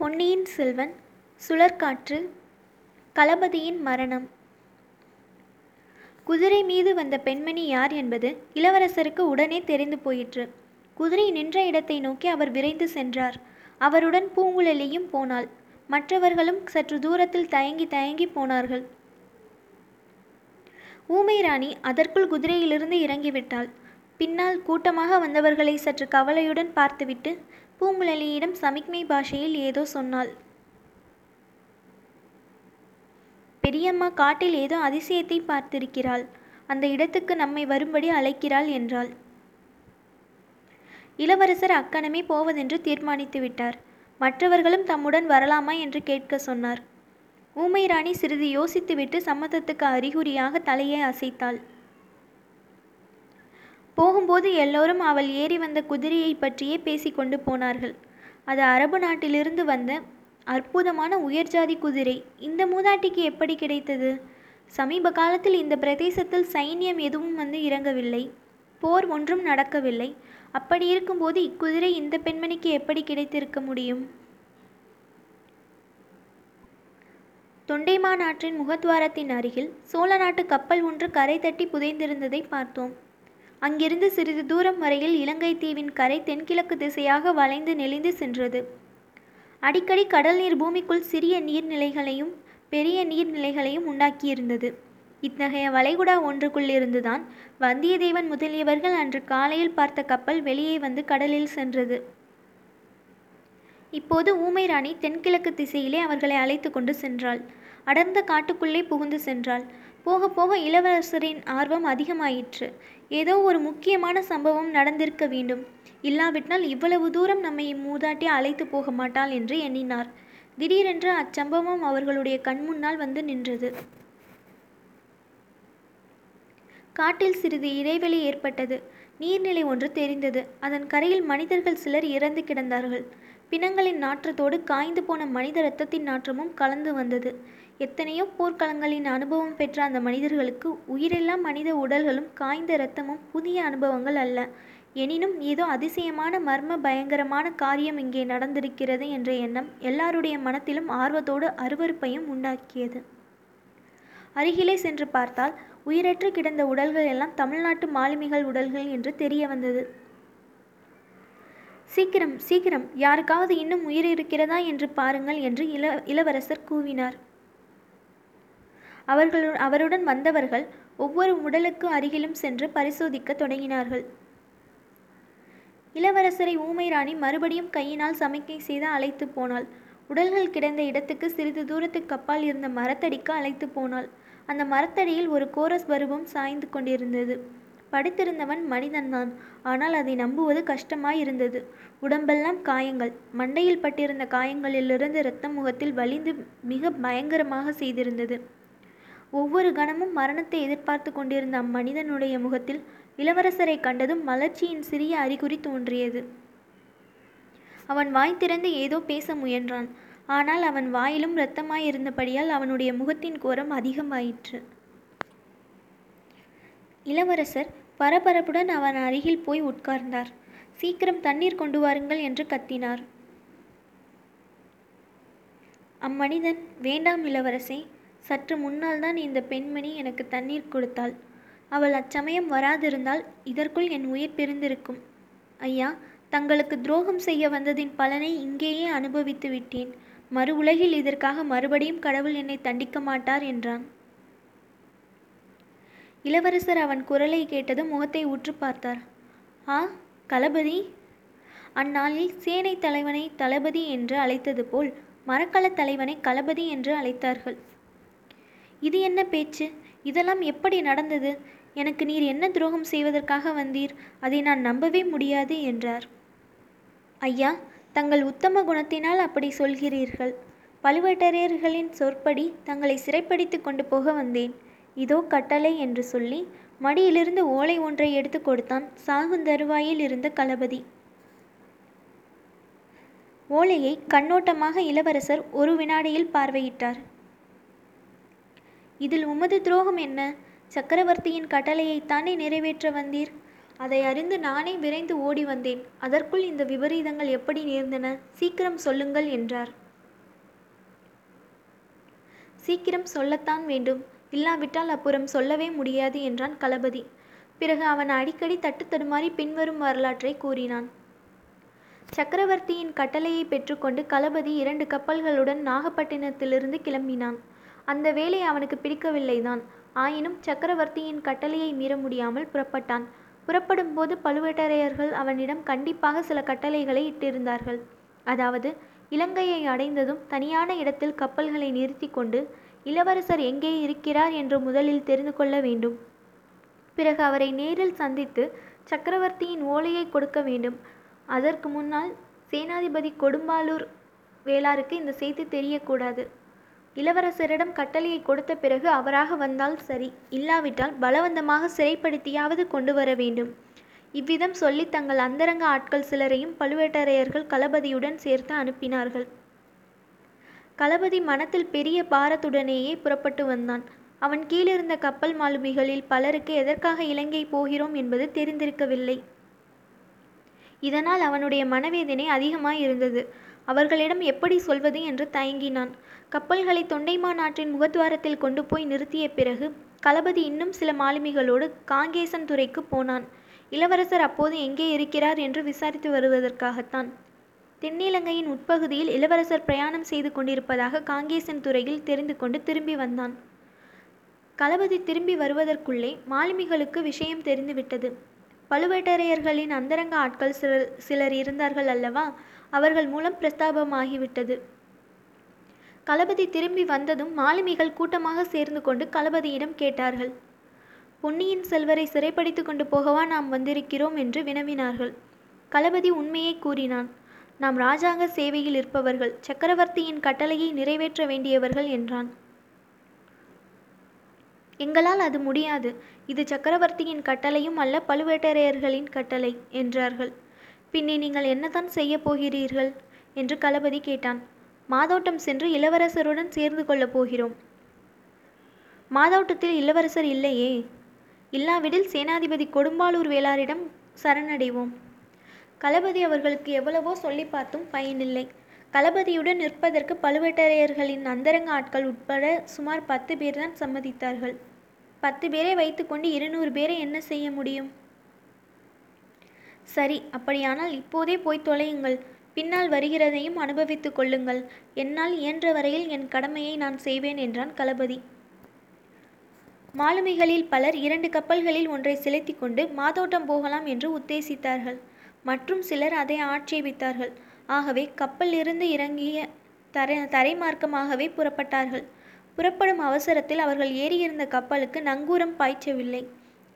பொன்னியின் செல்வன் சுழற்காற்று களபதியின் மரணம். குதிரை மீது வந்த பெண்மணி யார் என்பது இளவரசருக்கு உடனே தெரிந்து போயிற்று. குதிரை நின்ற இடத்தை நோக்கி அவர் விரைந்து சென்றார். அவருடன் பூங்குழலியும் போனாள். மற்றவர்களும் சற்று தூரத்தில் தயங்கி தயங்கி போனார்கள். ஊமை ராணி அதற்குள் குதிரையிலிருந்து இறங்கிவிட்டாள். பின்னால் கூட்டமாக வந்தவர்களை சற்று கவலையுடன் பார்த்துவிட்டு பூங்குழலியிடம் சமிக்ஞை பாஷையில் ஏதோ சொன்னாள். பெரியம்மா காட்டில் ஏதோ அதிசயத்தை பார்த்திருக்கிறாள். அந்த இடத்துக்கு நம்மை வரும்படி அழைக்கிறாள் என்றாள். இளவரசர் அக்கணமே போவதென்று தீர்மானித்து விட்டார். மற்றவர்களும் தம்முடன் வரலாமா என்று கேட்க சொன்னார். ஊமை ராணி சிறிது யோசித்துவிட்டு சம்மதத்துக்கு அறிகுறியாக தலையை அசைத்தாள். போகும்போது எல்லோரும் அவள் ஏறி வந்த குதிரையை பற்றியே பேசிக்கொண்டு போனார்கள். அது அரபு நாட்டிலிருந்து வந்த அற்புதமான உயர்ஜாதி குதிரை. இந்த மூதாட்டிக்கு எப்படி கிடைத்தது? சமீப காலத்தில் இந்த பிரதேசத்தில் சைன்யம் எதுவும் வந்து இறங்கவில்லை. போர் ஒன்றும் நடக்கவில்லை. அப்படி இருக்கும்போது இக்குதிரை இந்த பெண்மணிக்கு எப்படி கிடைத்திருக்க முடியும்? தொண்டைமாநாற்றின் முகத்வாரத்தின் அருகில் சோழ நாட்டு கப்பல் ஒன்று கரை தட்டி புதைந்திருந்ததை பார்த்தோம். அங்கிருந்து சிறிது தூரம் வரையில் இலங்கை தீவின் கரை தென்கிழக்கு திசையாக வளைந்து நெளிந்து சென்றது. அடிக்கடி கடல் நீர் பூமிக்குள் சிறிய நீர்நிலைகளையும் பெரிய நீர்நிலைகளையும் உண்டாக்கியிருந்தது. இத்தகைய வளைகுடா ஒன்றுக்குள்ளிருந்துதான் வந்தியத்தேவன் முதலியவர்கள் அன்று காலையில் பார்த்த கப்பல் வெளியே வந்து கடலில் சென்றது. இப்போது ஊமை ராணி தென்கிழக்கு திசையிலே அவர்களை அழைத்து கொண்டு சென்றாள். அடர்ந்த காட்டுக்குள்ளே புகுந்து சென்றாள். போக போக இளவரசரின் ஆர்வம் அதிகமாயிற்று. ஏதோ ஒரு முக்கியமான சம்பவம் நடந்திருக்க வேண்டும். இல்லாவிட்டால் இவ்வளவு தூரம் நம்மை மூதாட்டி அழைத்து போக மாட்டாள் என்று எண்ணினார். திடீரென்று அச்சம்பவம் அவர்களுடைய கண்முன்னால் வந்து நின்றது. காட்டில் சிறிது இடைவெளி ஏற்பட்டது. நீர்நிலை ஒன்று தெரிந்தது. அதன் கரையில் மனிதர்கள் சிலர் இறந்து கிடந்தார்கள். பிணங்களின் நாற்றத்தோடு காய்ந்து போன மனித இரத்தத்தின் நாற்றமும் கலந்து வந்தது. எத்தனையோ போர்க்களங்களின் அனுபவம் பெற்ற அந்த மனிதர்களுக்கு உயிரெல்லாம் மனித உடல்களும் காய்ந்த இரத்தமும் புதிய அனுபவங்கள் அல்ல. எனினும் ஏதோ அதிசயமான மர்ம பயங்கரமான காரியம் இங்கே நடந்திருக்கிறது என்ற எண்ணம் எல்லாருடைய மனத்திலும் ஆர்வத்தோடு அருவருப்பையும் உண்டாக்கியது. அருகிலே சென்று பார்த்தால் உயிரற்று கிடந்த உடல்கள் எல்லாம் தமிழ்நாட்டு மாலுமிகள் உடல்கள் என்று தெரிய வந்தது. சீக்கிரம் சீக்கிரம் யாருக்காவது இன்னும் உயிர் இருக்கிறதா என்று பாருங்கள் என்று இள இளவரசர் கூவினார். அவர்கள் அவருடன் வந்தவர்கள் ஒவ்வொரு உடலுக்கு அருகிலும் சென்று பரிசோதிக்க தொடங்கினார்கள். இளவரசரை ஊமை ராணி மறுபடியும் கையினால் சமிக்கை செய்து அழைத்து போனாள். உடல்கள் கிடந்த இடத்துக்கு சிறிது தூரத்துக்கு அப்பால் இருந்த மரத்தடிக்கு அழைத்து போனாள். அந்த மரத்தடியில் ஒரு கோரஸ் பருவம் சாய்ந்து கொண்டிருந்தது. படுத்திருந்தவன் மனிதன்தான் ஆனால் அதை நம்புவது கஷ்டமாயிருந்தது. உடம்பெல்லாம் காயங்கள். மண்டையில் பட்டிருந்த காயங்களிலிருந்து இரத்தம் முகத்தில் வலிந்து மிக பயங்கரமாக செய்திருந்தது. ஒவ்வொரு கணமும் மரணத்தை எதிர்பார்த்து கொண்டிருந்த அம்மனிதனுடைய முகத்தில் இளவரசரை கண்டதும் மலர்ச்சியின் சிறிய அறிகுறி தோன்றியது. அவன் வாய் திறந்து ஏதோ பேச முயன்றான். ஆனால் அவன் வாயிலும் இரத்தமாயிருந்தபடியால் அவனுடைய முகத்தின் கோரம் அதிகமாயிற்று. இளவரசர் பரபரப்புடன் அவன் அருகில் போய் உட்கார்ந்தார். சீக்கிரம் தண்ணீர் கொண்டு வாருங்கள் என்று கத்தினார். அம்மனிதன் வேண்டாம் இளவரசே. சற்று முன்னால் தான் இந்த பெண்மணி எனக்கு தண்ணீர் கொடுத்தாள். அவள் அச்சமயம் வராதிருந்தால் இதற்குள் என் உயிர் பிரிந்திருக்கும். ஐயா தங்களுக்கு துரோகம் செய்ய வந்ததின் பலனை இங்கேயே அனுபவித்து விட்டேன். மறு உலகில் இதற்காக மறுபடியும் கடவுள் என்னை தண்டிக்க மாட்டார் என்றான். இளவரசர் அவன் குரலை கேட்டதும் முகத்தை உற்று பார்த்தார். ஆ களபதி அந்நாளில் சேனை தலைவனை தளபதி என்று அழைத்தது போல் மரக்கலத் தலைவனை களபதி என்று அழைத்தார்கள். இது என்ன பேச்சு? இதெல்லாம் எப்படி நடந்தது? எனக்கு நீர் என்ன துரோகம் செய்வதற்காக வந்தீர்? அதை நான் நம்பவே முடியாது என்றார். ஐயா தங்கள் உத்தம குணத்தினால் அப்படி சொல்கிறீர்கள். பழுவேட்டரையர்களின் சொற்படி தங்களை சிறைப்பிடித்து கொண்டு போக வந்தேன். இதோ கட்டளை என்று சொல்லி மடியிலிருந்து ஓலை ஒன்றை எடுத்து கொடுத்தான் சாகுந்தருவாயில் இருந்த களபதி ஓலையை கண்ணோட்டமாக இளவரசர் ஒரு வினாடியில் பார்வையிட்டார். இதில் உமது துரோகம் என்ன? சக்கரவர்த்தியின் கட்டளையைத்தானே நிறைவேற்ற வந்தீர்? அதை அறிந்து நானே விரைந்து ஓடி வந்தேன். அதற்குள் இந்த விபரீதங்கள் எப்படி நேர்ந்தன? சீக்கிரம் சொல்லுங்கள் என்றார். சீக்கிரம் சொல்லத்தான் வேண்டும். இல்லாவிட்டால் அப்புறம் சொல்லவே முடியாது என்றான் களபதி பிறகு அவன் அடிக்கடி தட்டு தடுமாறி பின்வரும் வரலாற்றை கூறினான். சக்கரவர்த்தியின் கட்டளையை பெற்றுக்கொண்டு களபதி இரண்டு கப்பல்களுடன் நாகப்பட்டினத்திலிருந்து கிளம்பினான். அந்த வேலை அவனுக்கு பிடிக்கவில்லைதான். ஆயினும் சக்கரவர்த்தியின் கட்டளையை மீற முடியாமல் புறப்பட்டான். புறப்படும் போது பழுவேட்டரையர்கள் அவனிடம் கண்டிப்பாக சில கட்டளைகளை இட்டிருந்தார்கள். அதாவது இலங்கையை அடைந்ததும் தனியான இடத்தில் கப்பல்களை நிறுத்தி கொண்டு இளவரசர் எங்கே இருக்கிறார் என்று முதலில் தெரிந்து கொள்ள வேண்டும். பிறகு அவரை நேரில் சந்தித்து சக்கரவர்த்தியின் ஓலையை கொடுக்க வேண்டும். அதற்கு முன்னால் சேனாதிபதி கொடும்பாலூர் வேளாருக்கு இந்த செய்தி தெரியக்கூடாது. இளவரசரிடம் கட்டளையை கொடுத்த பிறகு அவராக வந்தால் சரி. இல்லாவிட்டால் பலவந்தமாக சிறைப்படுத்தியாவது கொண்டு வர வேண்டும். இவ்விதம் சொல்லி தங்கள் அந்தரங்க ஆட்கள் சிலரையும் பழுவேட்டரையர்கள் களபதியுடன் சேர்த்து அனுப்பினார்கள். களபதி மனத்தில் பெரிய பாரத்துடனேயே புறப்பட்டு வந்தான். அவன் கீழிருந்த கப்பல் மாலுமிகளில் பலருக்கு எதற்காக இலங்கை போகிறோம் என்பது தெரிந்திருக்கவில்லை. இதனால் அவனுடைய மனவேதனை அதிகமாய் இருந்தது அவர்களிடம் எப்படி சொல்வது என்று தயங்கினான். கப்பல்களை தொண்டைமான் ஆற்றின் முகத்துவாரத்தில் கொண்டு போய் நிறுத்திய பிறகு களபதி இன்னும் சில மாலுமிகளோடு காங்கேசன் துறைக்கு போனான். இளவரசர் அப்போது எங்கே இருக்கிறார் என்று விசாரித்து வருவதற்காகத்தான். தென்னிலங்கையின் உட்பகுதியில் இளவரசர் பிரயாணம் செய்து கொண்டிருப்பதாக காங்கேசன் துறையில் தெரிந்து கொண்டு திரும்பி வந்தான். களபதி திரும்பி வருவதற்குள்ளே மாலுமிகளுக்கு விஷயம் தெரிந்துவிட்டது. பழுவேட்டரையர்களின் அந்தரங்க ஆட்கள் சிலர் சிலர் இருந்தார்கள் அல்லவா? அவர்கள் மூலம் பிரஸ்தாபமாகிவிட்டது. களபதி திரும்பி வந்ததும் மாலுமிகள் கூட்டமாக சேர்ந்து கொண்டு களபதியிடம் கேட்டார்கள். பொன்னியின் செல்வரை சிறைப்படுத்தி கொண்டு போகவா நாம் வந்திருக்கிறோம் என்று வினவினார்கள். களபதி உண்மையை கூறினான். நாம் ராஜாங்க சேவையில் இருப்பவர்கள் சக்கரவர்த்தியின் கட்டளையை நிறைவேற்ற வேண்டியவர்கள் என்றான். எங்களால் அது முடியாது. இது சக்கரவர்த்தியின் கட்டளையும் அல்ல பழுவேட்டரையர்களின் கட்டளை என்றார்கள். பின்னே நீங்கள் என்னதான் செய்ய போகிறீர்கள்? என்று களபதி கேட்டான். மாதோட்டம் சென்று இளவரசருடன் சேர்ந்து கொள்ளப் போகிறோம். மாதோட்டத்தில் இளவரசர் இல்லையே. இல்லாவிடில் சேனாதிபதி கொடும்பாளூர் வேளாரிடம் சரணடைவோம். களபதி அவர்களுக்கு எவ்வளவோ சொல்லி பார்த்தும் பயனில்லை. களபதியுடன் நிற்பதற்கு பழுவேட்டரையர்களின் அந்தரங்க ஆட்கள் உட்பட சுமார் பத்து பேர்தான் சம்மதித்தார்கள். பத்து பேரை வைத்துக்கொண்டு இருநூறு பேரை என்ன செய்ய முடியும்? சரி அப்படியானால் இப்போதே போய் தொலையுங்கள். பின்னால் வருகிறதையும் அனுபவித்துக் கொள்ளுங்கள். என்னால் இயன்ற வரையில் என் கடமையை நான் செய்வேன் என்றான் களபதி மாலுமிகளில் பலர் இரண்டு கப்பல்களில் ஒன்றை செலுத்தி கொண்டு மாதோட்டம் போகலாம் என்று உத்தேசித்தார்கள். மற்றும் சிலர் அதை ஆட்சேபித்தார்கள் ஆகவே கப்பல் இருந்து இறங்கிய தரை தரைமார்க்கமாகவே புறப்பட்டார்கள். புறப்படும் அவசரத்தில் அவர்கள் ஏறியிருந்த கப்பலுக்கு நங்கூரம் பாய்ச்சவில்லை.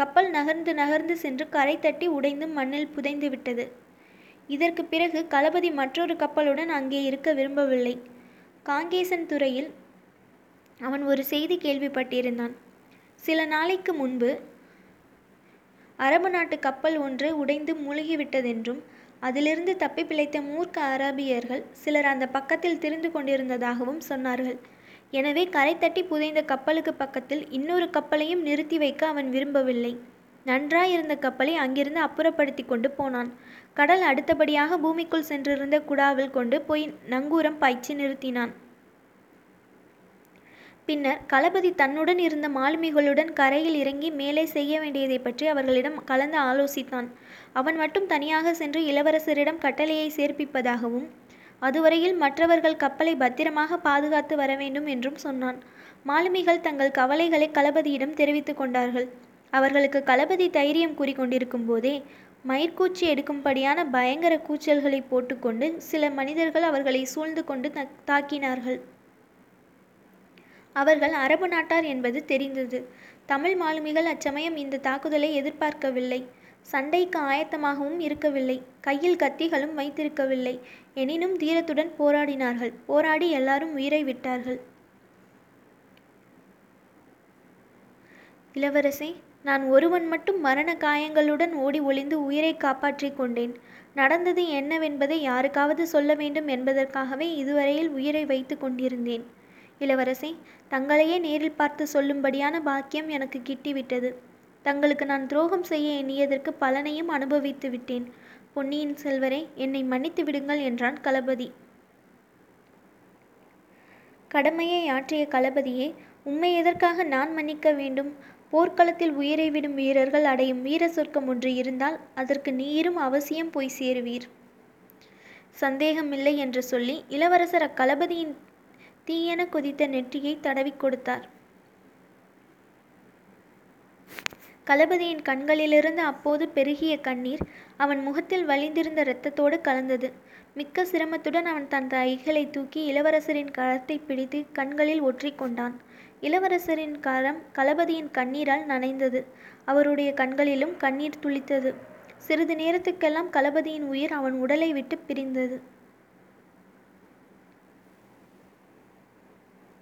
கப்பல் நகர்ந்து நகர்ந்து சென்று கரை தட்டி உடைந்து மண்ணில் புதைந்து விட்டது. இதற்கு பிறகு களபதி மற்றொரு கப்பலுடன் அங்கே இருக்க விரும்பவில்லை. காங்கேசன் துறையில் அவன் ஒரு செய்தி கேள்விப்பட்டிருந்தான். சில நாளைக்கு முன்பு அரபு நாட்டு கப்பல் ஒன்று உடைந்து மூழ்கிவிட்டதென்றும் அதிலிருந்து தப்பி பிழைத்த மூர்க்க அரபியர்கள் சிலர் அந்த பக்கத்தில் திரிந்து கொண்டிருந்ததாகவும் சொன்னார்கள். எனவே கரை தட்டி புதைந்த கப்பலுக்கு பக்கத்தில் இன்னொரு கப்பலையும் நிறுத்தி வைக்க அவன் விரும்பவில்லை. நன்றாயிருந்த கப்பலை அங்கிருந்து அப்புறப்படுத்தி கொண்டு போனான். கடல் அடுத்தபடியாக பூமிக்குள் சென்றிருந்த குடாவில் கொண்டு போய் நங்கூரம் பாய்ச்சி நிறுத்தினான். பின்னர் களபதி தன்னுடன் இருந்த மாலுமிகளுடன் கரையில் இறங்கி மேலே செய்ய வேண்டியதை பற்றி அவர்களிடம் கலந்து ஆலோசித்தான். அவன் மட்டும் தனியாக சென்று இளவரசரிடம் கட்டளையை சேர்ப்பிப்பதாகவும் அதுவரையில் மற்றவர்கள் கப்பலை பத்திரமாக பாதுகாத்து வர வேண்டும் என்றும் சொன்னான். மாலுமிகள் தங்கள் கவலைகளை களபதியிடம் தெரிவித்துக் கொண்டார்கள். அவர்களுக்கு களபதி தைரியம் கூறிக்கொண்டிருக்கும் போதே மயிர்கூச்சி எடுக்கும்படியான பயங்கர கூச்சல்களை போட்டுக்கொண்டு சில மனிதர்கள் அவர்களை சூழ்ந்து கொண்டு தாக்கினார்கள். அவர்கள் அரபு நாட்டார் என்பது தெரிந்தது. தமிழ் மாலுமிகள் அச்சமயம் இந்த தாக்குதலை எதிர்பார்க்கவில்லை. சண்டைக்கு ஆயத்தமாகவும் இருக்கவில்லை. கையில் கத்திகளும் வைத்திருக்கவில்லை. எனினும் தீரத்துடன் போராடினார்கள். போராடி எல்லாரும் உயிரை விட்டார்கள். இளவரசே நான் ஒருவன் மட்டும் மரண காயங்களுடன் ஓடி ஒளிந்து உயிரை காப்பாற்றிக் கொண்டேன். நடந்தது என்னவென்பதை யாருக்காவது சொல்ல வேண்டும் என்பதற்காகவே இதுவரையில் உயிரை வைத்து கொண்டிருந்தேன். இளவரசே தங்களையே நேரில் பார்த்து சொல்லும்படியான பாக்கியம் எனக்கு கிட்டிவிட்டது. தங்களுக்கு நான் துரோகம் செய்ய எண்ணியதற்கு பலனையும் அனுபவித்து விட்டேன். பொன்னியின் செல்வரே என்னை மன்னித்து விடுங்கள் என்றான் களபதி கடமையை ஆற்றிய களபதியே உம்மை எதற்காக நான் மன்னிக்க வேண்டும்? போர்க்களத்தில் உயிரை விடும் வீரர்கள் அடையும் வீர சொர்க்கம் ஒன்று இருந்தால் அதற்கு நீரும் அவசியம் போய் சேருவீர். சந்தேகமில்லை என்று சொல்லி இளவரசர் அக்களபதியின் தீயென கொதித்த நெற்றியை தடவிக் கொடுத்தார். களபதியின் கண்களிலிருந்து அப்போது பெருகிய கண்ணீர் அவன் முகத்தில் வழிந்திருந்த இரத்தத்தோடு கலந்தது. மிக்க சிரமத்துடன் அவன் தன் கைகளை தூக்கி இளவரசரின் கரத்தை பிடித்து கண்களில் ஒற்றிக்கொண்டான் இளவரசரின் கரம் களபதியின் கண்ணீரால் நனைந்தது. அவருடைய கண்களிலும் கண்ணீர் துளித்தது. சிறிது நேரத்துக்கெல்லாம் களபதியின் உயிர் அவன் உடலை விட்டு பிரிந்தது.